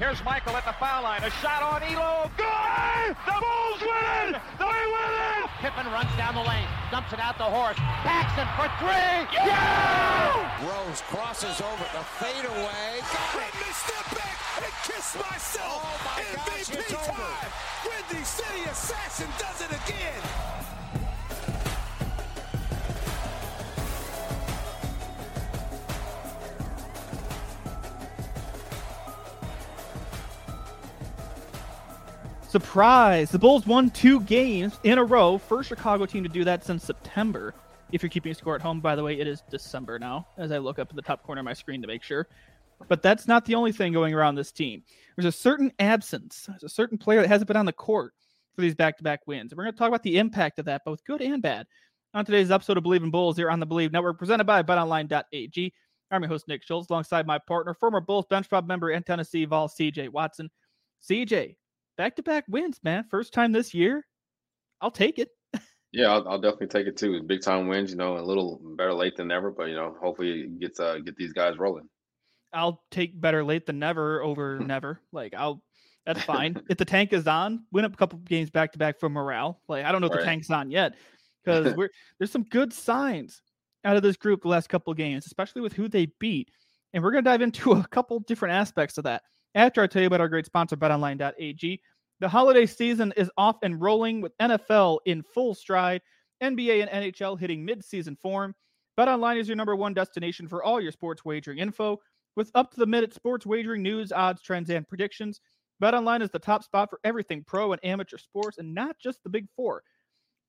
Here's Michael at the foul line. A shot on Ehlo. Good! The Bulls win it! They win it! Pippen runs down the lane, dumps it out the horse. Paxson for three. Yeah! Rose crosses over the fadeaway. Let me step back and kiss myself. Oh my MVP gosh, it's time. over. Windy City Assassin does it again. Surprise! The Bulls won two games in a row. First Chicago team to do that since September. If you're keeping score at home, by the way, it is December now, as I look up in the top corner of my screen to make sure. But that's not the only thing going around this team. There's a certain absence, there's a certain player that hasn't been on the court for these back to back wins. And we're going to talk about the impact of that, both good and bad, on today's episode of Bleav in Bulls here on the Bleav Network, presented by BetOnline.ag. I'm your host, Nick Schultz, alongside my partner, former Bulls bench prop member and Tennessee Vol, CJ Watson. CJ, back to back wins, man. First time this year. I'll take it. Yeah, I'll, I'll definitely take it too. Big time wins, you know, a little better late than never, but you know, hopefully it gets uh get these guys rolling. I'll take better late than never over never. Like I'll that's fine. if the tank is on, win up a couple games back to back for morale. Like I don't know if Right. the tank's on yet because we're there's some good signs out of this group the last couple of games, especially with who they beat. And we're gonna dive into a couple different aspects of that after I tell you about our great sponsor, BetOnline.ag. The holiday season is off and rolling with NFL in full stride, NBA and NHL hitting mid-season form. BetOnline is your number one destination for all your sports wagering info with up to the minute sports wagering news, odds, trends, and predictions. BetOnline is the top spot for everything pro and amateur sports and not just the big four.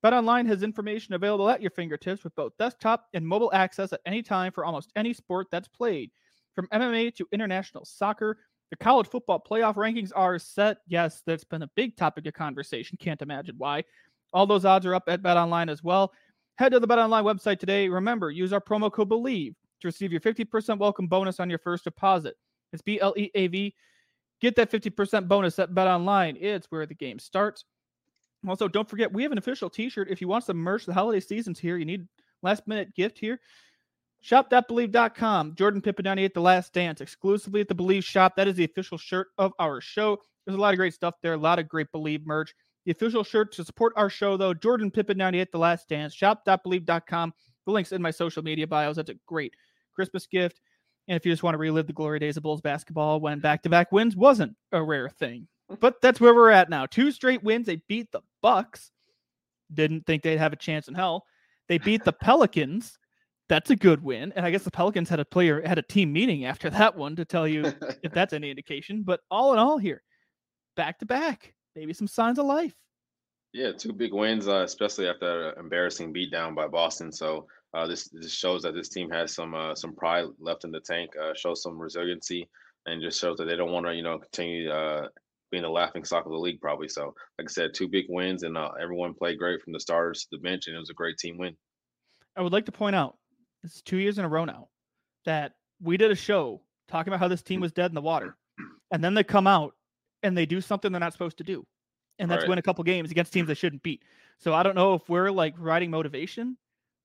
BetOnline has information available at your fingertips with both desktop and mobile access at any time for almost any sport that's played. From MMA to international soccer, the college football playoff rankings are set. Yes, that's been a big topic of conversation. Can't imagine why. All those odds are up at BetOnline as well. Head to the BetOnline website today. Remember, use our promo code BLEAV to receive your 50% welcome bonus on your first deposit. It's B L E A V. Get that 50% bonus at BetOnline. It's where the game starts. Also, don't forget, we have an official t shirt. If you want some merch, the holiday season's here. You need last minute gift here. Shop.bleav.com. Jordan Pippen 98, The Last Dance, exclusively at the Bleav shop. That is the official shirt of our show. There's a lot of great stuff there, a lot of great Bleav merch. The official shirt to support our show, though, Jordan Pippen 98, The Last Dance. Shop.bleav.com. The link's in my social media bios. That's a great Christmas gift. And if you just want to relive the glory days of Bulls basketball when back to back wins wasn't a rare thing. But that's where we're at now. Two straight wins. They beat the Bucks. Didn't think they'd have a chance in hell. They beat the Pelicans. That's a good win. And I guess the Pelicans had a player had a team meeting after that one to tell you if that's any indication. But all in all here, back to back. Maybe some signs of life. Yeah, two big wins, uh, especially after an embarrassing beatdown by Boston. So uh, this this shows that this team has some uh, some pride left in the tank. Uh, shows some resiliency, and just shows that they don't want to you know continue uh, being the laughing stock of the league. Probably. So like I said, two big wins, and uh, everyone played great from the starters to the bench, and it was a great team win. I would like to point out this is two years in a row now that we did a show talking about how this team mm. was dead in the water. And then they come out and they do something they're not supposed to do. And that's Right. win a couple games against teams they shouldn't beat. So I don't know if we're like riding motivation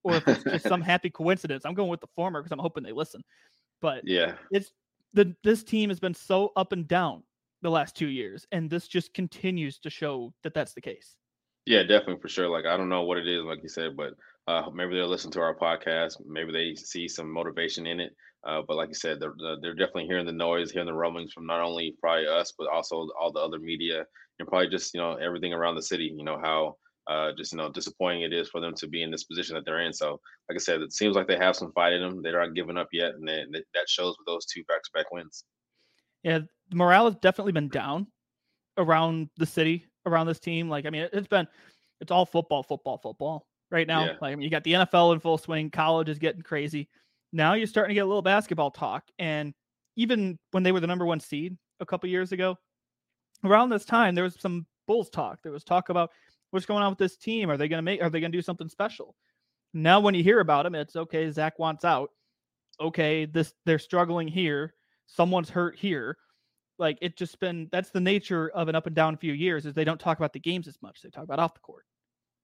or if it's just some happy coincidence. I'm going with the former because I'm hoping they listen. But Yeah, it's the this team has been so up and down the last two years, and this just continues to show that that's the case. Yeah, definitely for sure. Like I don't know what it is, like you said, but uh, maybe they'll listen to our podcast. Maybe they see some motivation in it. Uh, but like you said, they're, they're definitely hearing the noise, hearing the rumblings from not only probably us, but also all the other media and probably just you know everything around the city. You know how uh, just you know disappointing it is for them to be in this position that they're in. So like I said, it seems like they have some fight in them. They're not giving up yet, and that shows with those two back-to-back wins. Yeah, morale has definitely been down around the city, around this team. Like I mean, it's been it's all football, football, football right now. Yeah. Like I mean, you got the NFL in full swing, college is getting crazy. Now you're starting to get a little basketball talk, and even when they were the number one seed a couple years ago, around this time there was some Bulls talk. There was talk about what's going on with this team. Are they going to make? Are they going to do something special? Now, when you hear about them, it's okay. Zach wants out. Okay, this they're struggling here. Someone's hurt here. Like it just been that's the nature of an up and down few years is they don't talk about the games as much. They talk about off the court.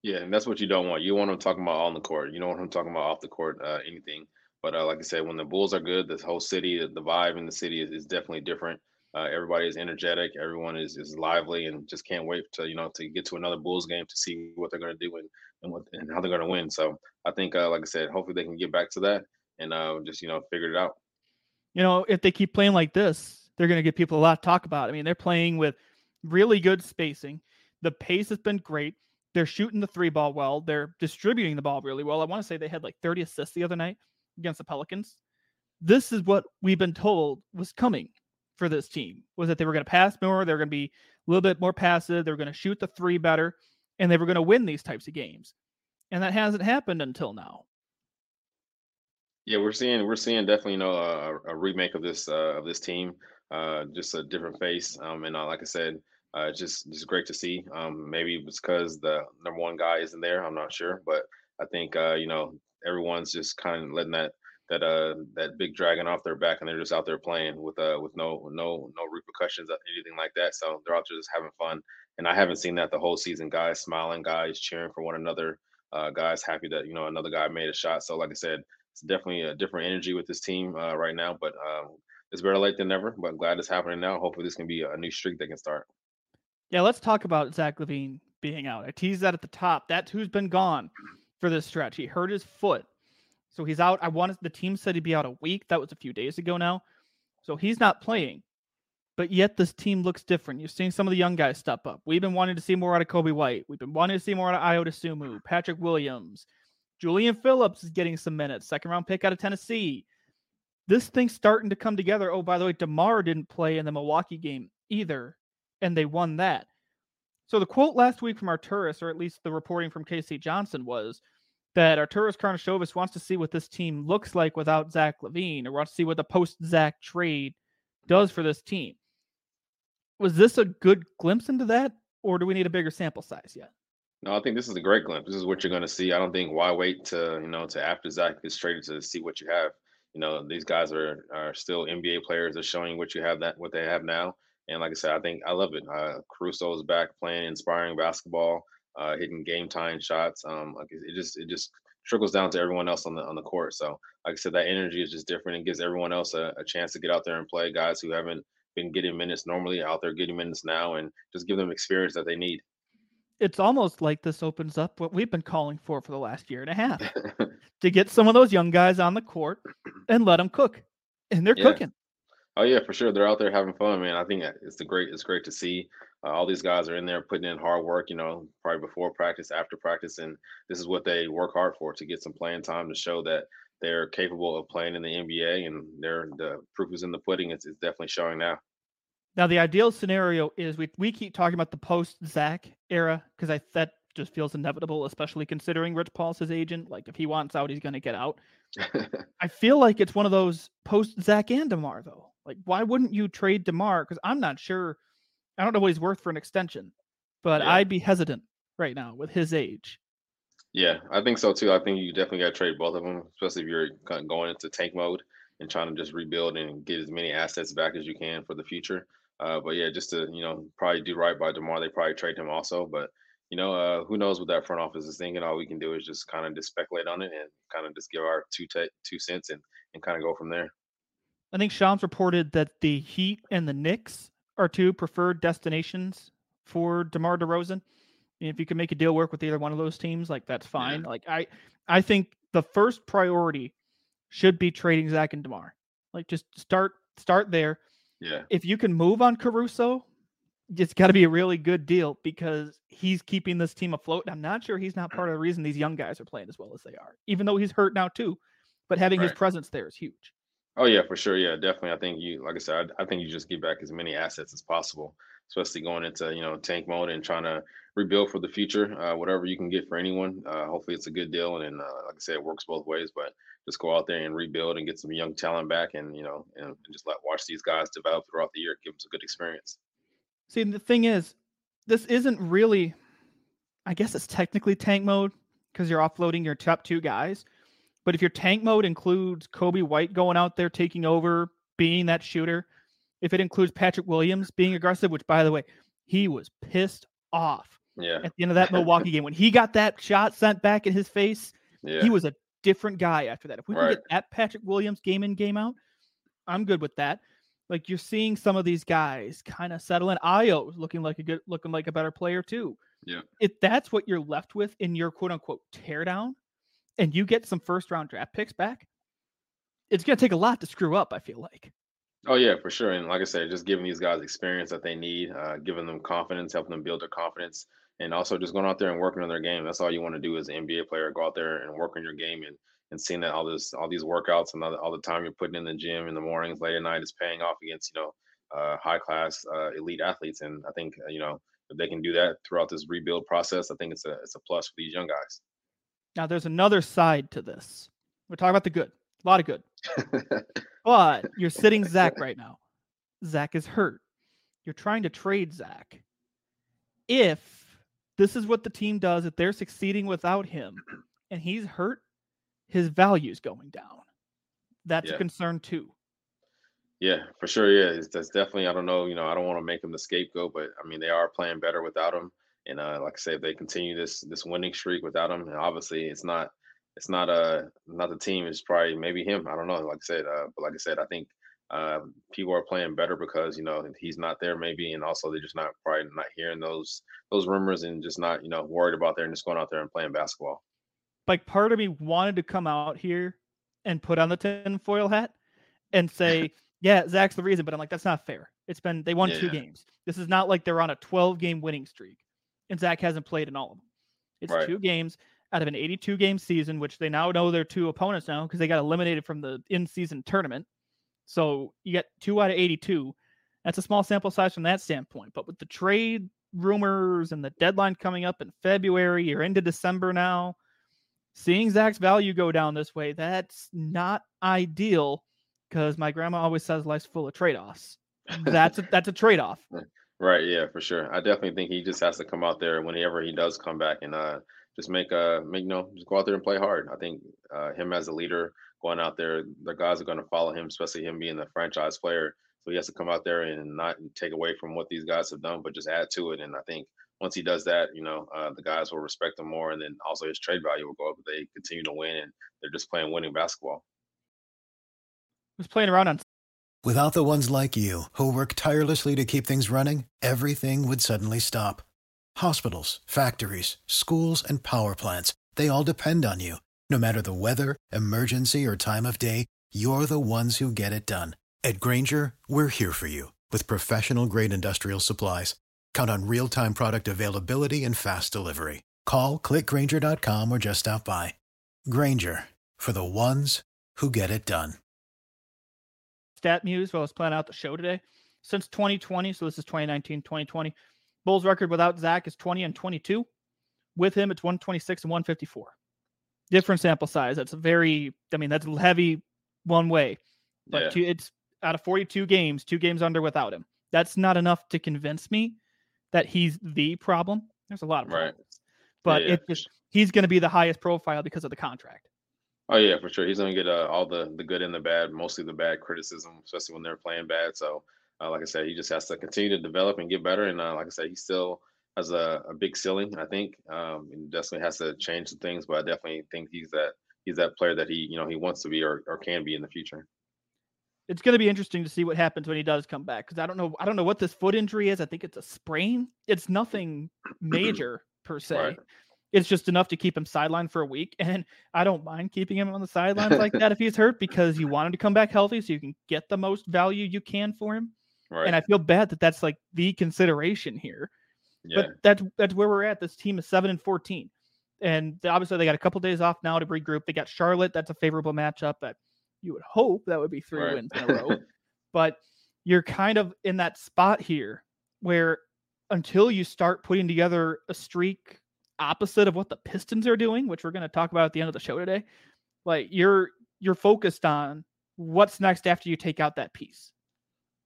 Yeah, and that's what you don't want. You want them talking about on the court. You don't want them talking about off the court, uh, anything. But uh, like I said, when the Bulls are good, the whole city, the vibe in the city is, is definitely different. Uh, everybody is energetic. Everyone is, is lively and just can't wait to you know to get to another Bulls game to see what they're going to do and and, what, and how they're going to win. So I think, uh, like I said, hopefully they can get back to that and uh, just you know figure it out. You know, if they keep playing like this, they're going to give people a lot to talk about. I mean, they're playing with really good spacing. The pace has been great. They're shooting the three ball well. They're distributing the ball really well. I want to say they had like 30 assists the other night against the Pelicans. This is what we've been told was coming for this team was that they were going to pass more, they were going to be a little bit more passive, they were going to shoot the three better, and they were going to win these types of games. And that hasn't happened until now. Yeah, we're seeing we're seeing definitely you know a, a remake of this uh, of this team, uh, just a different face. Um, and uh, like I said, uh, just just great to see. Um, maybe it's because the number one guy isn't there. I'm not sure, but I think uh, you know everyone's just kind of letting that that uh that big dragon off their back and they're just out there playing with uh with no no no repercussions or anything like that. So they're out there just having fun. And I haven't seen that the whole season. Guys smiling, guys cheering for one another, uh, guys happy that you know another guy made a shot. So like I said, it's definitely a different energy with this team uh, right now. But um, it's better late than never. But I'm glad it's happening now. Hopefully this can be a new streak that can start. Yeah, let's talk about Zach LaVine being out. I teased that at the top. That's who's been gone for this stretch. He hurt his foot so he's out. I wanted the team said he'd be out a week. That was a few days ago now. So he's not playing. But yet this team looks different. You're seeing some of the young guys step up. We've been wanting to see more out of Coby White. We've been wanting to see more out of Ayo Dosunmu, Patrick Williams. Julian Phillips is getting some minutes. Second round pick out of Tennessee. This thing's starting to come together. Oh, by the way, DeMar didn't play in the Milwaukee game either, and they won that. So the quote last week from Arturas, or at least the reporting from K.C. Johnson, was that Arturas Karnisovas wants to see what this team looks like without Zach LaVine, or wants to see what the post Zach trade does for this team. Was this a good glimpse into that, or do we need a bigger sample size yet? No, I think this is a great glimpse. This is what you're going to see. I don't think why wait to you know to after Zach gets traded to see what you have. You know, these guys are are still NBA players. They're showing what you have that what they have now. And like I said, I think I love it. Uh, Caruso is back playing inspiring basketball uh, hitting game time shots. Um, like it just it just trickles down to everyone else on the on the court. So like I said, that energy is just different and gives everyone else a, a chance to get out there and play. Guys who haven't been getting minutes normally out there getting minutes now, and just give them experience that they need. It's almost like this opens up what we've been calling for for the last year and a half to get some of those young guys on the court and let them cook, and they're yeah. cooking. Oh yeah, for sure. They're out there having fun, man. I think it's the great. It's great to see. Uh, all these guys are in there putting in hard work. You know, probably before practice, after practice, and this is what they work hard for to get some playing time to show that they're capable of playing in the NBA. And they're the proof is in the pudding. It's, it's definitely showing now. Now the ideal scenario is we we keep talking about the post Zach era because I that just feels inevitable, especially considering Rich Paul's his agent. Like if he wants out, he's going to get out. I feel like it's one of those post Zach and Demar though. Like, why wouldn't you trade Demar? Because I'm not sure. I don't know what he's worth for an extension, but yeah. I'd be hesitant right now with his age. Yeah, I think so too. I think you definitely got to trade both of them, especially if you're going into tank mode and trying to just rebuild and get as many assets back as you can for the future. Uh, but yeah, just to you know probably do right by Demar, they probably trade him also. But you know, uh, who knows what that front office is thinking? All we can do is just kind of just speculate on it and kind of just give our two t- two cents and and kind of go from there. I think Shams reported that the Heat and the Knicks are two preferred destinations for DeMar DeRozan. if you can make a deal work with either one of those teams, like that's fine. Yeah. Like I, I think the first priority should be trading Zach and Demar. Like just start start there. Yeah. If you can move on Caruso, it's got to be a really good deal because he's keeping this team afloat. I'm not sure he's not part of the reason these young guys are playing as well as they are, even though he's hurt now too. But having right. his presence there is huge. Oh yeah, for sure. Yeah, definitely. I think you, like I said, I, I think you just get back as many assets as possible, especially going into you know tank mode and trying to rebuild for the future. Uh, whatever you can get for anyone, uh, hopefully it's a good deal. And uh, like I said, it works both ways. But just go out there and rebuild and get some young talent back, and you know, and, and just let watch these guys develop throughout the year, give them a good experience. See, the thing is, this isn't really. I guess it's technically tank mode because you're offloading your top two guys. But if your tank mode includes Coby White going out there taking over, being that shooter, if it includes Patrick Williams being aggressive, which by the way, he was pissed off yeah. at the end of that Milwaukee game when he got that shot sent back in his face. Yeah. He was a different guy after that. If we right. can get that Patrick Williams game in, game out, I'm good with that. Like you're seeing some of these guys kind of settle in. Ayo looking like a good, looking like a better player too. Yeah. If that's what you're left with in your quote unquote teardown, and you get some first round draft picks back, it's going to take a lot to screw up. I feel like. Oh yeah, for sure. And like I said, just giving these guys experience that they need, uh, giving them confidence, helping them build their confidence, and also just going out there and working on their game. That's all you want to do as an NBA player. Go out there and work on your game and and seeing that all this all these workouts and all the, all the time you're putting in the gym in the mornings, late at night is paying off against you know uh, high class uh, elite athletes. And I think uh, you know if they can do that throughout this rebuild process, I think it's a it's a plus for these young guys. Now, there's another side to this. We're talking about the good, a lot of good. but you're sitting Zach right now. Zach is hurt. You're trying to trade Zach. If this is what the team does, if they're succeeding without him and he's hurt, his value's going down. That's yeah. a concern too. Yeah, for sure. Yeah, that's definitely. I don't know. You know, I don't want to make him the scapegoat, but I mean, they are playing better without him. And uh, like I said, if they continue this this winning streak without him, and obviously it's not it's not a not the team. It's probably maybe him. I don't know. Like I said, uh, but like I said, I think uh, people are playing better because you know he's not there maybe, and also they're just not probably not hearing those those rumors and just not you know worried about there and just going out there and playing basketball. Like part of me wanted to come out here and put on the tinfoil hat and say, yeah, Zach's the reason, but I'm like, that's not fair. It's been they won yeah, two yeah. games. This is not like they're on a 12 game winning streak and Zach hasn't played in all of them. It's right. two games out of an 82 game season, which they now know their two opponents now because they got eliminated from the in season tournament. So you get two out of 82. That's a small sample size from that standpoint. But with the trade rumors and the deadline coming up in February, you're into December now. Seeing Zach's value go down this way, that's not ideal because my grandma always says life's full of trade offs. That's a, that's a trade off. Right. Yeah, for sure. I definitely think he just has to come out there whenever he does come back and uh, just make uh make you know just go out there and play hard. I think uh, him as a leader going out there, the guys are going to follow him, especially him being the franchise player. So he has to come out there and not take away from what these guys have done, but just add to it. And I think once he does that, you know, uh, the guys will respect him more, and then also his trade value will go up they continue to win and they're just playing winning basketball. Was playing around on Without the ones like you, who work tirelessly to keep things running, everything would suddenly stop. Hospitals, factories, schools, and power plants, they all depend on you. No matter the weather, emergency, or time of day, you're the ones who get it done. At Grainger, we're here for you with professional grade industrial supplies. Count on real time product availability and fast delivery. Call clickgrainger.com or just stop by. Grainger for the ones who get it done. StatMuse while I was planning out the show today. Since 2020, so this is 2019, 2020, Bulls record without Zach is 20 and 22. With him, it's 126 and 154. Different sample size. That's a very, I mean, that's heavy one way. But yeah. two, it's out of 42 games, two games under without him. That's not enough to convince me that he's the problem. There's a lot of problems. Right. But yeah, yeah. it just he's going to be the highest profile because of the contract. Oh yeah, for sure. He's gonna get uh, all the the good and the bad, mostly the bad criticism, especially when they're playing bad. So, uh, like I said, he just has to continue to develop and get better. And uh, like I said, he still has a, a big ceiling. I think um, and definitely has to change some things, but I definitely think he's that he's that player that he you know he wants to be or, or can be in the future. It's going to be interesting to see what happens when he does come back because I don't know I don't know what this foot injury is. I think it's a sprain. It's nothing major, per se. Right. It's just enough to keep him sidelined for a week. And I don't mind keeping him on the sidelines like that if he's hurt because you want him to come back healthy so you can get the most value you can for him. Right. And I feel bad that that's like the consideration here. yeah. But that's that's where we're at. This team is seven and fourteen, and obviously they got a couple days off now to regroup. They got Charlotte. That's a favorable matchup. That you would hope that would be three Right. wins in a row. but you're kind of in that spot here where until you start putting together a streak opposite of what the Pistons are doing, which we're going to talk about at the end of the show today, like you're you're focused on what's next after you take out that piece.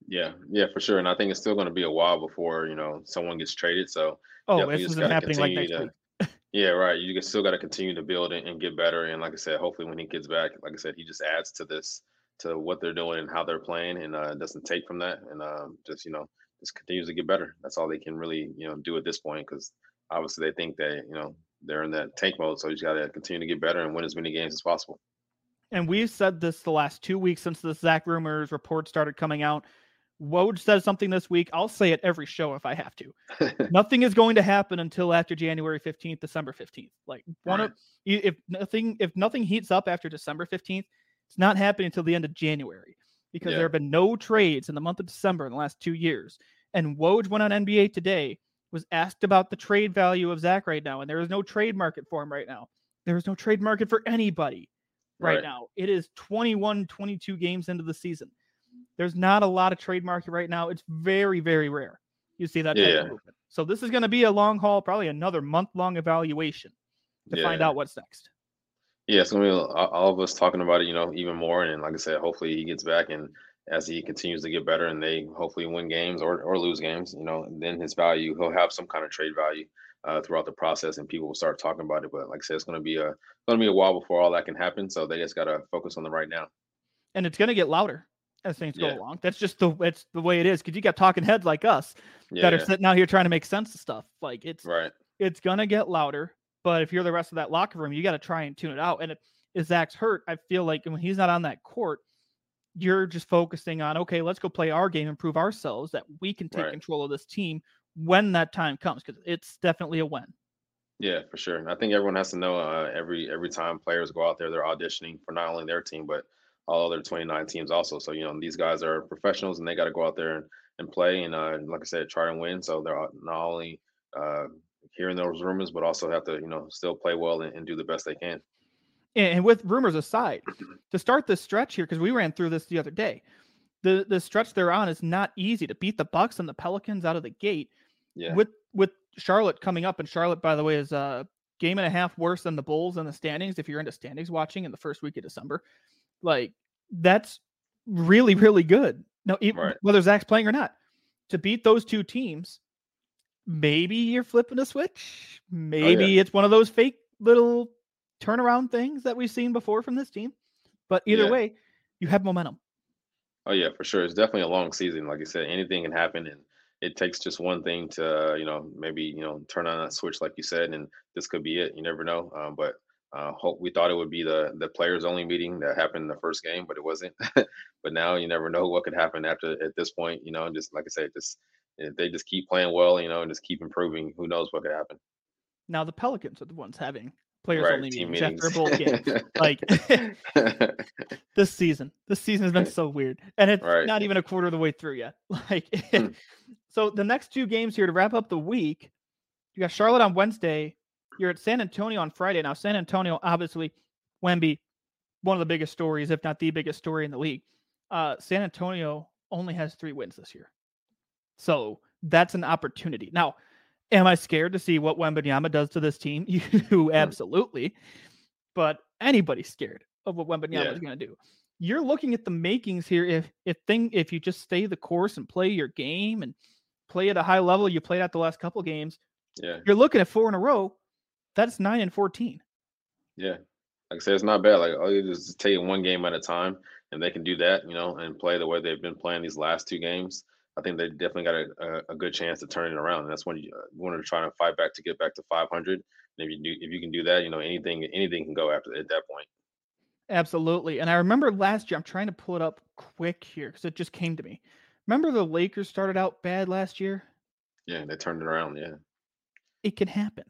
Yeah, yeah, for sure. And I think it's still going to be a while before you know someone gets traded. So Oh, this isn't happening like next to- week. Yeah, right. You still got to continue to build and, get better. And like I said, hopefully when he gets back, like I said, he just adds to this, to what they're doing and how they're playing, and uh, doesn't take from that, and um, just you know, just continues to get better. That's all they can really you know do at this point, because obviously they think that you know they're in that tank mode. So you got to continue to get better and win as many games as possible. and we've said this the last two weeks since the Zach rumors report started coming out. Woj says something this week. I'll say it every show if I have to. nothing is going to happen until after January 15th, December 15th. Like one of if nothing if nothing heats up after December 15th, it's not happening until the end of January because Yeah. there have been no trades in the month of December in the last two years. And Woj went on NBA today, was asked about the trade value of Zach right now, and there is no trade market for him right now. There is no trade market for anybody right, Right. now. It is 21, 22 games into the season. There's not a lot of trade market right now. It's very, very rare. You see that type Yeah. of movement. So this is going to be a long haul, probably another month long evaluation to find out what's next. Yeah, it's gonna be all of us talking about it, you know, even more. And like I said, hopefully he gets back and as he continues to get better and they hopefully win games or, or lose games, you know, then his value, he'll have some kind of trade value uh, throughout the process and people will start talking about it. But like I said, it's gonna be a gonna be a while before all that can happen. So they just gotta focus on the right now. And it's going to get louder as things Yeah. go along. That's just the it's the way it is because you got talking heads like us Yeah, that are yeah. sitting out here trying to make sense of stuff. Like it's right. it's gonna get louder. But if you're the rest of that locker room, you got to try and tune it out. And if, if Zach's hurt, I feel like when he's not on that court, you're just focusing on okay, let's go play our game and prove ourselves that we can take Right. control of this team when that time comes because it's definitely a when. Yeah, for sure. And I think everyone has to know uh, every every time players go out there, they're auditioning for not only their team but all other 29 teams also. So you know these guys are professionals and they got to go out there and, and play and uh, like I said, try and win. So they're not only uh, hearing those rumors but also have to you know still play well and, and do the best they can. And, with rumors aside, to start this stretch here, because we ran through this the other day, the the stretch they're on is not easy to beat the Bucks and the Pelicans out of the gate. Yeah. With with Charlotte coming up, and Charlotte, by the way, is a game and a half worse than the Bulls in the standings. If you're into standings watching in the first week of December, like that's really really good. No, even Right. whether Zach's playing or not, to beat those two teams, maybe you're flipping a switch. Maybe it's one of those fake little turnaround things that we've seen before from this team. But either Yeah. way, you have momentum. Oh yeah, for sure. It's definitely a long season. Like I said, anything can happen, and it takes just one thing to, uh, you know, maybe you know turn on that switch, like you said, and this could be it. You never know. Um, but uh, hope we thought it would be the the players only meeting that happened in the first game, but it wasn't. but now you never know what could happen after at this point. You know, just like I said, just if they just keep playing well, you know, and just keep improving. Who knows what could happen? Now the Pelicans are the ones having players Right, only meetings after meetings. both games. like this season, this season has been so weird, and it's Right. not even a quarter of the way through yet. Like, Hmm. so the next two games here to wrap up the week, you got Charlotte on Wednesday. You're at San Antonio on Friday. Now San Antonio, obviously, Wemby, one of the biggest stories, if not the biggest story in the league. Uh, San Antonio only has three wins this year, so that's an opportunity. Now, am I scared to see what Wembanyama does to this team? You absolutely, but anybody's scared of what Wembanyama Yeah. is going to do. You're looking at the makings here. If if thing if you just stay the course and play your game and play at a high level, you played at the last couple games. yeah, You're looking at four in a row. That's nine and fourteen. yeah. Like I said, it's not bad. Like all you do is just take it one game at a time, and they can do that, you know, and play the way they've been playing these last two games. I think they definitely got a, a, a good chance to turn it around. And that's when you, uh, you want to try to fight back to get back to 500. And if you do, if you can do that, you know, anything anything can go after at that point. Absolutely. And I remember last year, I'm trying to pull it up quick here because it just came to me. Remember the Lakers started out bad last year? Yeah, they turned it around. Yeah, It can happen.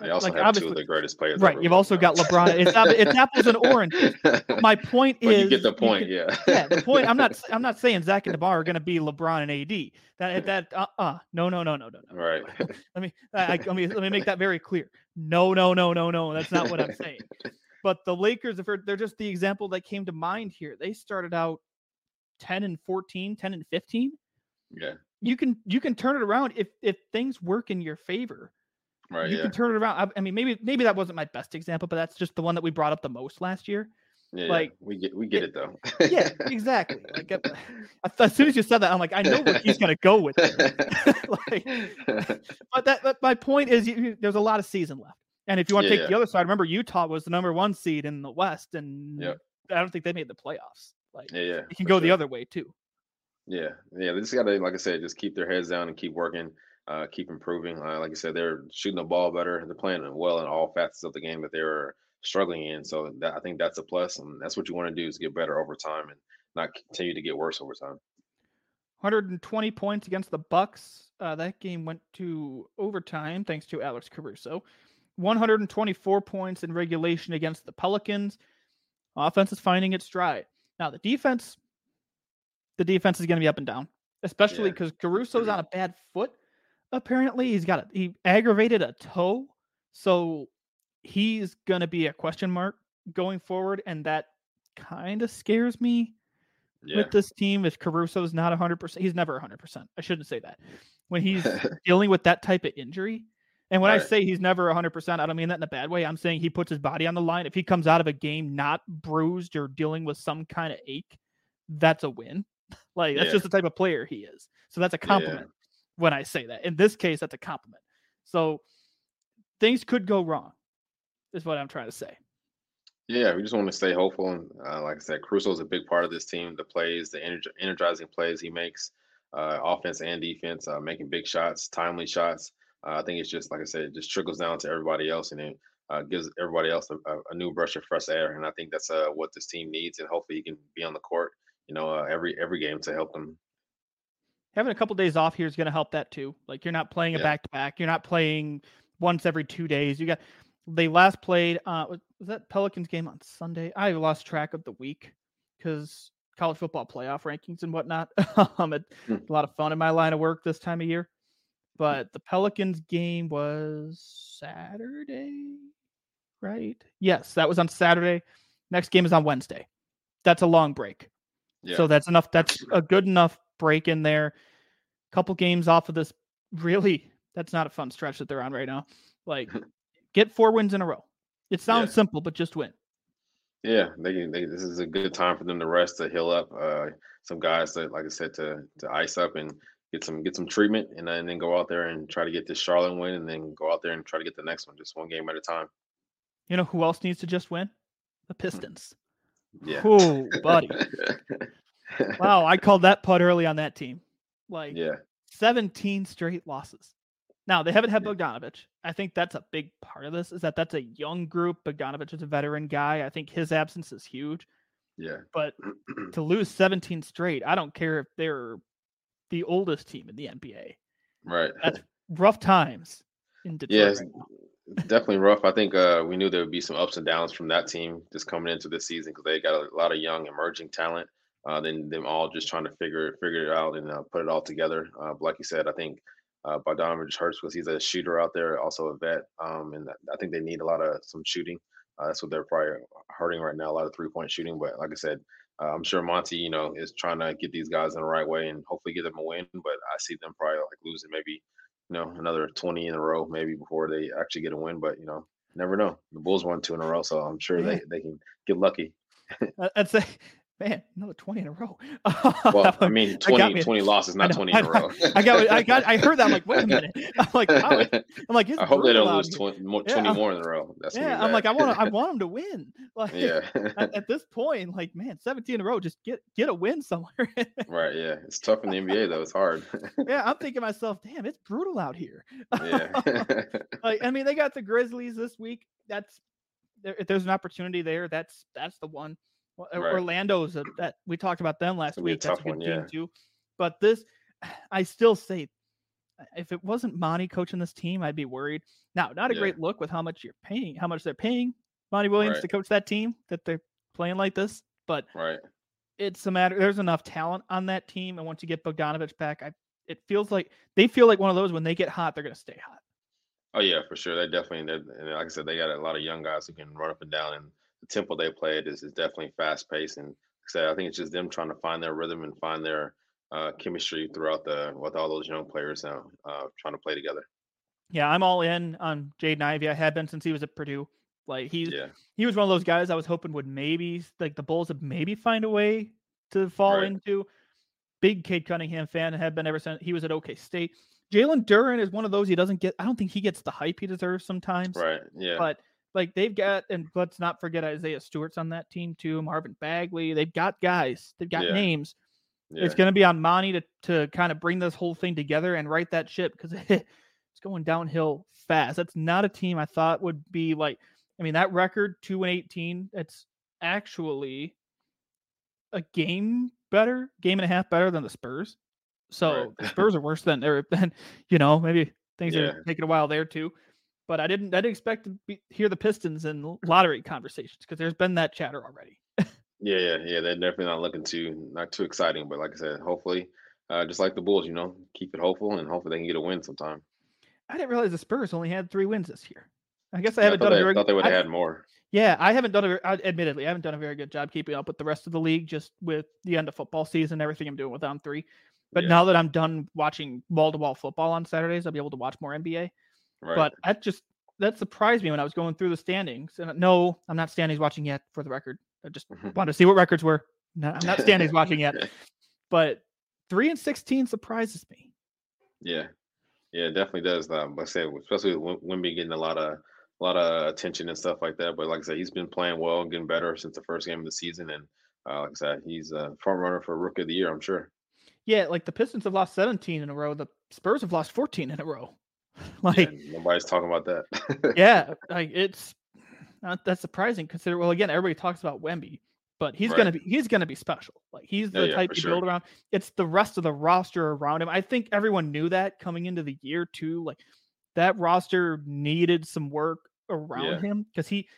They also like, have two of the greatest players. Right. You've also got. LeBron. It's, it's apples and oranges. My point But is you get the point, can- yeah. yeah, the point. I'm not. I'm not saying Zach and Demar are going to be LeBron and AD. That that uh uh no no no no no no. right. Let me I, I- let me let me make that very clear. No no no no no. That's not what I'm saying. But the Lakers, if they're, they're just the example that came to mind here. They started out 10 and 14, 10 and 15. Yeah. You can you can turn it around if if things work in your favor. Right. you yeah. can turn it around. I, I mean, maybe maybe that wasn't my best example, but that's just the one that we brought up the most last year. yeah. like- yeah. we get we get yeah, it though. Yeah, exactly. Like uh, as soon as you said that, I'm like, I know where he's gonna go with it. like, but that but my point is, you, there's a lot of season left, and if you want to Yeah, take the other side, remember Utah was the number one seed in the West, and Yep. I don't think they made the playoffs. Like yeah, yeah. it can go the other way too. Yeah, yeah. They just gotta, like I said, just keep their heads down and keep working, uh, keep improving. Uh, like I said, they're shooting the ball better. They're playing well in all facets of the game that they were struggling in. So that, I think that's a plus, and that's what you want to do is get better over time and not continue to get worse over time. 120 points against the Bucks. Uh, that game went to overtime thanks to Alex Caruso. 124 points in regulation against the Pelicans. Offense is finding its stride. Now the defense, the defense is going to be up and down, especially Yeah. because Caruso's on a bad foot. Apparently, he's got a he aggravated a toe, so he's going to be a question mark going forward, and that kind of scares me Yeah, with this team if Caruso's not 100%. He's never 100%. I shouldn't say that. When he's dealing with that type of injury, and when I say he's never 100%, I don't mean that in a bad way. I'm saying he puts his body on the line. If he comes out of a game not bruised or dealing with some kind of ache, that's a win. Like that's Yeah. just the type of player he is. So that's a compliment when I say that. In this case, that's a compliment. So things could go wrong, is what I'm trying to say. yeah. We just want to stay hopeful, and uh, like I said, Caruso is a big part of this team. The plays, the energ- energizing plays he makes, uh, offense and defense, uh, making big shots, timely shots. Uh, I think it's just like I said, it just trickles down to everybody else, and it uh, gives everybody else a, a, new brush of fresh air. And I think that's uh, what this team needs, and hopefully he can be on the court, you know, every every game to help them. Having a couple days off here is going to help that too. Like you're not playing a Yeah. back to back. You're not playing once every two days. You got they last played. Uh, was that Pelicans game on Sunday? I lost track of the week because college football playoff rankings and whatnot. um, it's Hmm. a lot of fun in my line of work this time of year. But the Pelicans game was Saturday, right? Yes, that was on Saturday. Next game is on Wednesday. That's a long break. Yeah. So that's enough. That's a good enough break in there. Couple games off of this. Really, that's not a fun stretch that they're on right now. Like, get four wins in a row. It sounds Yeah. simple, but just win. Yeah, they, they this is a good time for them to rest, to heal up. Uh, some guys that, like I said, to to ice up and get some get some treatment, and then, then go out there and try to get this Charlotte win, and then go out there and try to get the next one, just one game at a time. You know who else needs to just win? The Pistons. Yeah. Oh, buddy. Wow, I called that putt early on that team. Like yeah, 17 straight losses. Now they haven't had Bogdanovic. I think that's a big part of this. Is that that's a young group. Bogdanovic is a veteran guy. I think his absence is huge. yeah, But to lose 17 straight, I don't care if they're the oldest team in the NBA. right. That's rough times in Detroit. Yeah, right definitely rough. I think uh, we knew there would be some ups and downs from that team just coming into this season because they got a lot of young emerging talent. Uh, then them all just trying to figure figure it out and uh, put it all together. Uh, but like you said, I think uh, Bogdanovic hurts because he's a shooter out there, also a vet, um, and I think they need a lot of some shooting. Uh, that's what they're probably hurting right now, a lot of three point shooting. But like I said, uh, I'm sure Monty, you know, is trying to get these guys in the right way and hopefully get them a win. But I see them probably like losing maybe you know, another 20 in a row maybe before they actually get a win. But, you know, never know. The Bulls won two in a row, so I'm sure they, they can get lucky. I'd say, man, another 20 in a row. Well, I mean, that got 20, me. 20 losses, not know, 20 I in a row. I got, I got, I heard that. I'm like, wait a minute. I'm like, wow, I'm like, I hope they don't lose here. 20 more, Yeah, 20 more in a row. That's Yeah, I'm like, I want, I want them to win. Like, yeah, at, at this point, like, man, 17 in a row, just get, get a win somewhere. right. Yeah, it's tough in the NBA though. It's hard. yeah, I'm thinking to myself, damn, it's brutal out here. yeah, like, I mean, they got the Grizzlies this week. That's there, if there's an opportunity there. That's that's the one. Well, Right. Orlando's a, that we talked about them last be a week. That's a good one, team yeah. too. But this, I still say, uh, if it wasn't Monty coaching this team, I'd be worried. Now, not a Yeah. great look with how much you're paying, how much they're paying Monty Williams Right. to coach that team that they're playing like this. But Right. it's a matter. There's enough talent on that team, and once you get Bogdanovic back, I it feels like they feel like one of those when they get hot, they're going to stay hot. Oh yeah, for sure. They definitely, like I said, they got a lot of young guys who can run up and down, and the tempo they played is, is definitely fast paced. And like I said, I think it's just them trying to find their rhythm and find their uh, chemistry throughout the with all those young players now uh, trying to play together. Yeah, I'm all in on Jaden Ivey. I have been since he was at Purdue. Like he's Yeah, he was one of those guys I was hoping would maybe like the Bulls would maybe find a way to fall Right. into. Big Cade Cunningham fan and have been ever since he was at OK State. Jalen Duren is one of those he doesn't get. I don't think he gets the hype he deserves sometimes. right. Yeah, But like they've got, and let's not forget Isaiah Stewart's on that team too. Marvin Bagley. They've got guys. They've got Yeah. names. yeah, It's going to be on Monty to to kind of bring this whole thing together and right that ship because it's going downhill fast. That's not a team I thought would be like. I mean, that record two and eighteen. It's actually a game better, game and a half better than the Spurs. So Right. the Spurs are worse than they're than you know maybe things Yeah. are taking a while there too. But I didn't I didn't expect to be, hear the Pistons in lottery conversations because there's been that chatter already. yeah, yeah, yeah. They're definitely not looking too not too exciting, but like I said, hopefully, uh, just like the Bulls, you know, keep it hopeful and hopefully they can get a win sometime. I didn't realize the Spurs only had three wins this year. I guess I Yeah, haven't thought done a they, very thought they would have had more. Yeah, I haven't done a. I- Admittedly, I haven't done a very good job keeping up with the rest of the league, just with the end of football season, everything I'm doing with on three. But Yeah. now that I'm done watching wall to wall football on Saturdays, I'll be able to watch more NBA. Right. But that just that surprised me when I was going through the standings. And no, I'm not standings watching yet. For the record, I just wanted to see what records were. No, I'm not standings watching yet. But three and sixteen surprises me. Yeah, yeah, it definitely does. Um, like I said, especially with Wim- Wemby getting a lot of a lot of attention and stuff like that. But like I said, he's been playing well and getting better since the first game of the season. And uh, like I said, he's a front runner for Rookie of the Year, I'm sure. Yeah, like the Pistons have lost 17 in a row. The Spurs have lost 14 in a row. like Yeah, nobody's talking about that. yeah, like it's not that surprising. Consider well, again, everybody talks about Wemby, but he's gonna be he's gonna be special. Like he's the yeah, type for you sure. build around. It's the rest of the roster around him. I think everyone knew that coming into the year too. Like that roster needed some work around Yeah. him because he.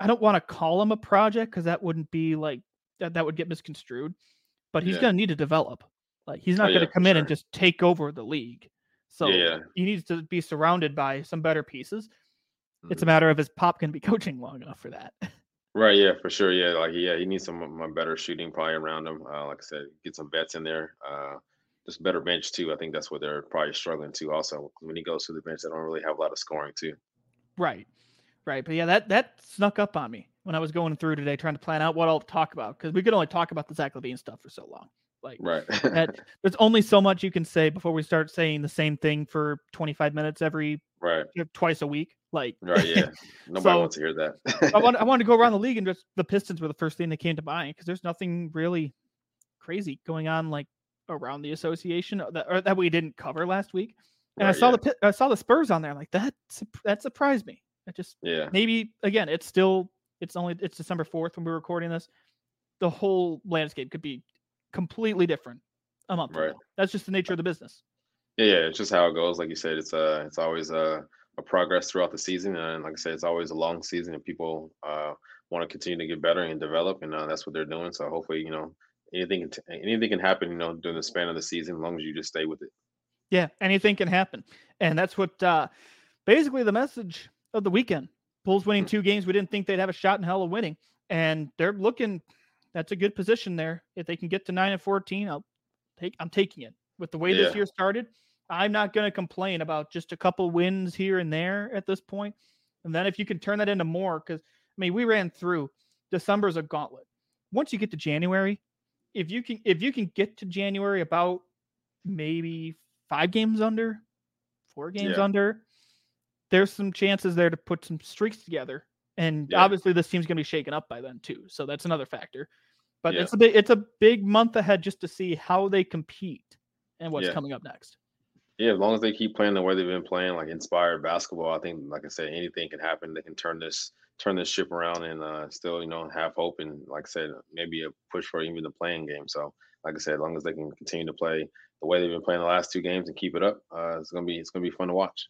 I don't want to call him a project because that wouldn't be like that. That would get misconstrued. But he's Yeah. gonna need to develop. Like he's oh, not Oh, gonna yeah, come for in and just take over the league. So Yeah, he needs to be surrounded by some better pieces. It's a Mhm. matter of his Pop can be coaching long enough for that? Right, yeah, for sure. Yeah, like yeah, he needs some uh, better shooting probably around him. Uh, like I said, get some vets in there. Uh, just better bench too. I think that's what they're probably struggling to. Also, when he goes to the bench, they don't really have a lot of scoring too. right, right. But yeah, that that snuck up on me when I was going through today trying to plan out what I'll talk about because we could only talk about the Zach LaVine stuff for so long. Like Right. that, there's only so much you can say before we start saying the same thing for 25 minutes every right. twice a week. Like Right. Yeah. Nobody So, wants to hear that. I want I wanted to go around the league and just the Pistons were the first thing that came to mind because there's nothing really crazy going on like around the association that, or that we didn't cover last week. And I saw yeah. the I saw the Spurs on there like that that surprised me. That just yeah. maybe again it's still it's only it's December 4th when we're recording this. The whole landscape could be completely different a month Right. now. That's just the nature of the business. Yeah, yeah, it's just how it goes. Like you said, it's uh it's always a, a progress throughout the season, and like I said, it's always a long season, and people uh want to continue to get better and develop, and uh, that's what they're doing. So hopefully, you know, anything can anything can happen, you know, during the span of the season, as long as you just stay with it. Yeah, anything can happen. And that's what uh basically the message of the weekend. Bulls winning two games we didn't think they'd have a shot in hell of winning. And they're looking that's a good position there. If they can get to 9 and 14, I'll take I'm taking it. With the way this year started, I'm not going to complain about just a couple wins here and there at this point. And then if you can turn that into more cuz I mean, we ran through December's a gauntlet. Once you get to January, if you can if you can get to January about maybe five games under, four games Yeah. under, there's some chances there to put some streaks together. And Yeah. obviously this team's gonna be shaken up by then too. So that's another factor. But Yeah. it's a big it's a big month ahead just to see how they compete and what's Yeah. coming up next. Yeah, as long as they keep playing the way they've been playing, like inspired basketball, I think, like I said, anything can happen. They can turn this turn this ship around and uh, still, you know, have hope and, like I said, maybe a push for even the playing game. So, like I said, as long as they can continue to play the way they've been playing the last two games and keep it up, uh, it's gonna be it's gonna be fun to watch.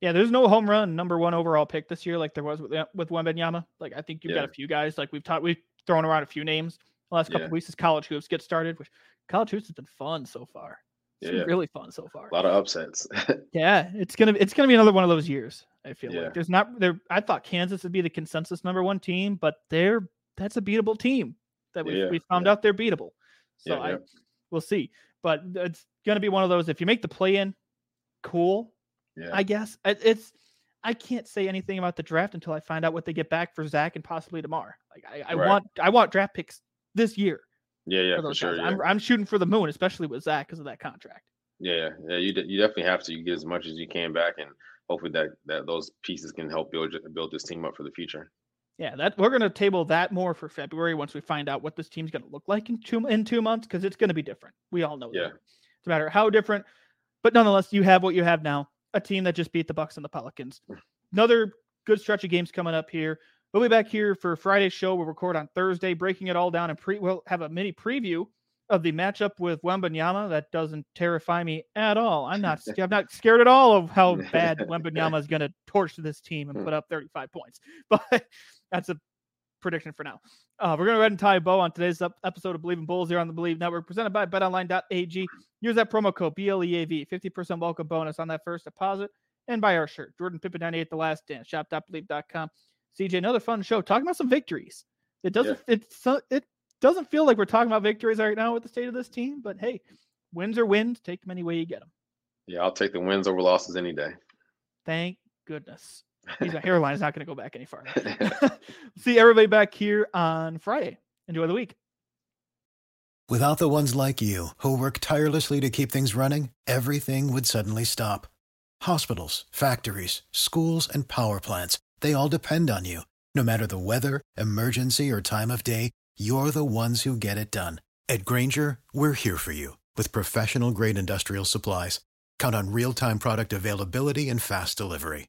Yeah, there's no home run number one overall pick this year like there was with uh, with Wembanyama. Like I think you've Yeah. got a few guys like we've taught we've thrown around a few names the last couple Yeah. of weeks as college hoops get started. Which college hoops has been fun so far. It's Yeah. really fun so far. A lot of upsets. Yeah, it's gonna it's gonna be another one of those years. I feel Yeah. like there's not there. I thought Kansas would be the consensus number one team, but they're that's a beatable team that we Yeah, we found out they're beatable. So I we'll see, but it's gonna be one of those. If you make the play in, cool. Yeah. I guess it's. I can't say anything about the draft until I find out what they get back for Zach and possibly Demar. Like I, I Right. want I want draft picks this year yeah, yeah, for for sure. Yeah. I'm I'm shooting for the moon, especially with Zach because of that contract. Yeah, yeah, yeah. You de- you definitely have to. You get as much as you can back, and hopefully that that those pieces can help build build this team up for the future. Yeah, that we're gonna table that more for February once we find out what this team's gonna look like in two in two months because it's gonna be different. We all know Yeah. that. No matter how different, but nonetheless, you have what you have now. A team that just beat the Bucks and the Pelicans. Another good stretch of games coming up here. We'll be back here for Friday's show. We'll record on Thursday, breaking it all down and pre. We'll have a mini preview of the matchup with Wembanyama. That doesn't terrify me at all. I'm not. I'm not scared at all of how bad Wembanyama is going to torch this team and put up 35 points. But that's a prediction for now. Uh, we're going to go ahead and tie a bow on today's episode of Bleav in Bulls here on the Bleav Network, presented by BetOnline.ag. Use that promo code BLEAV, 50% welcome bonus on that first deposit, and buy our shirt. Jordan Pippen 98, The Last Dance, shop.bleav.com. CJ, another fun show. Talking about some victories. It doesn't. It's so- it doesn't feel like we're talking about victories right now with the state of this team, but hey, wins are wins. Take them any way you get them. Yeah, I'll take the wins over losses any day. Thank goodness. He's- My hairline is not going to go back any farther. See everybody back here on Friday. Enjoy the week. Without the ones like you, who work tirelessly to keep things running, everything would suddenly stop. Hospitals, factories, schools, and power plants, they all depend on you. No matter the weather, emergency, or time of day, you're the ones who get it done. At Grainger, we're here for you with professional grade industrial supplies. Count on real time product availability and fast delivery.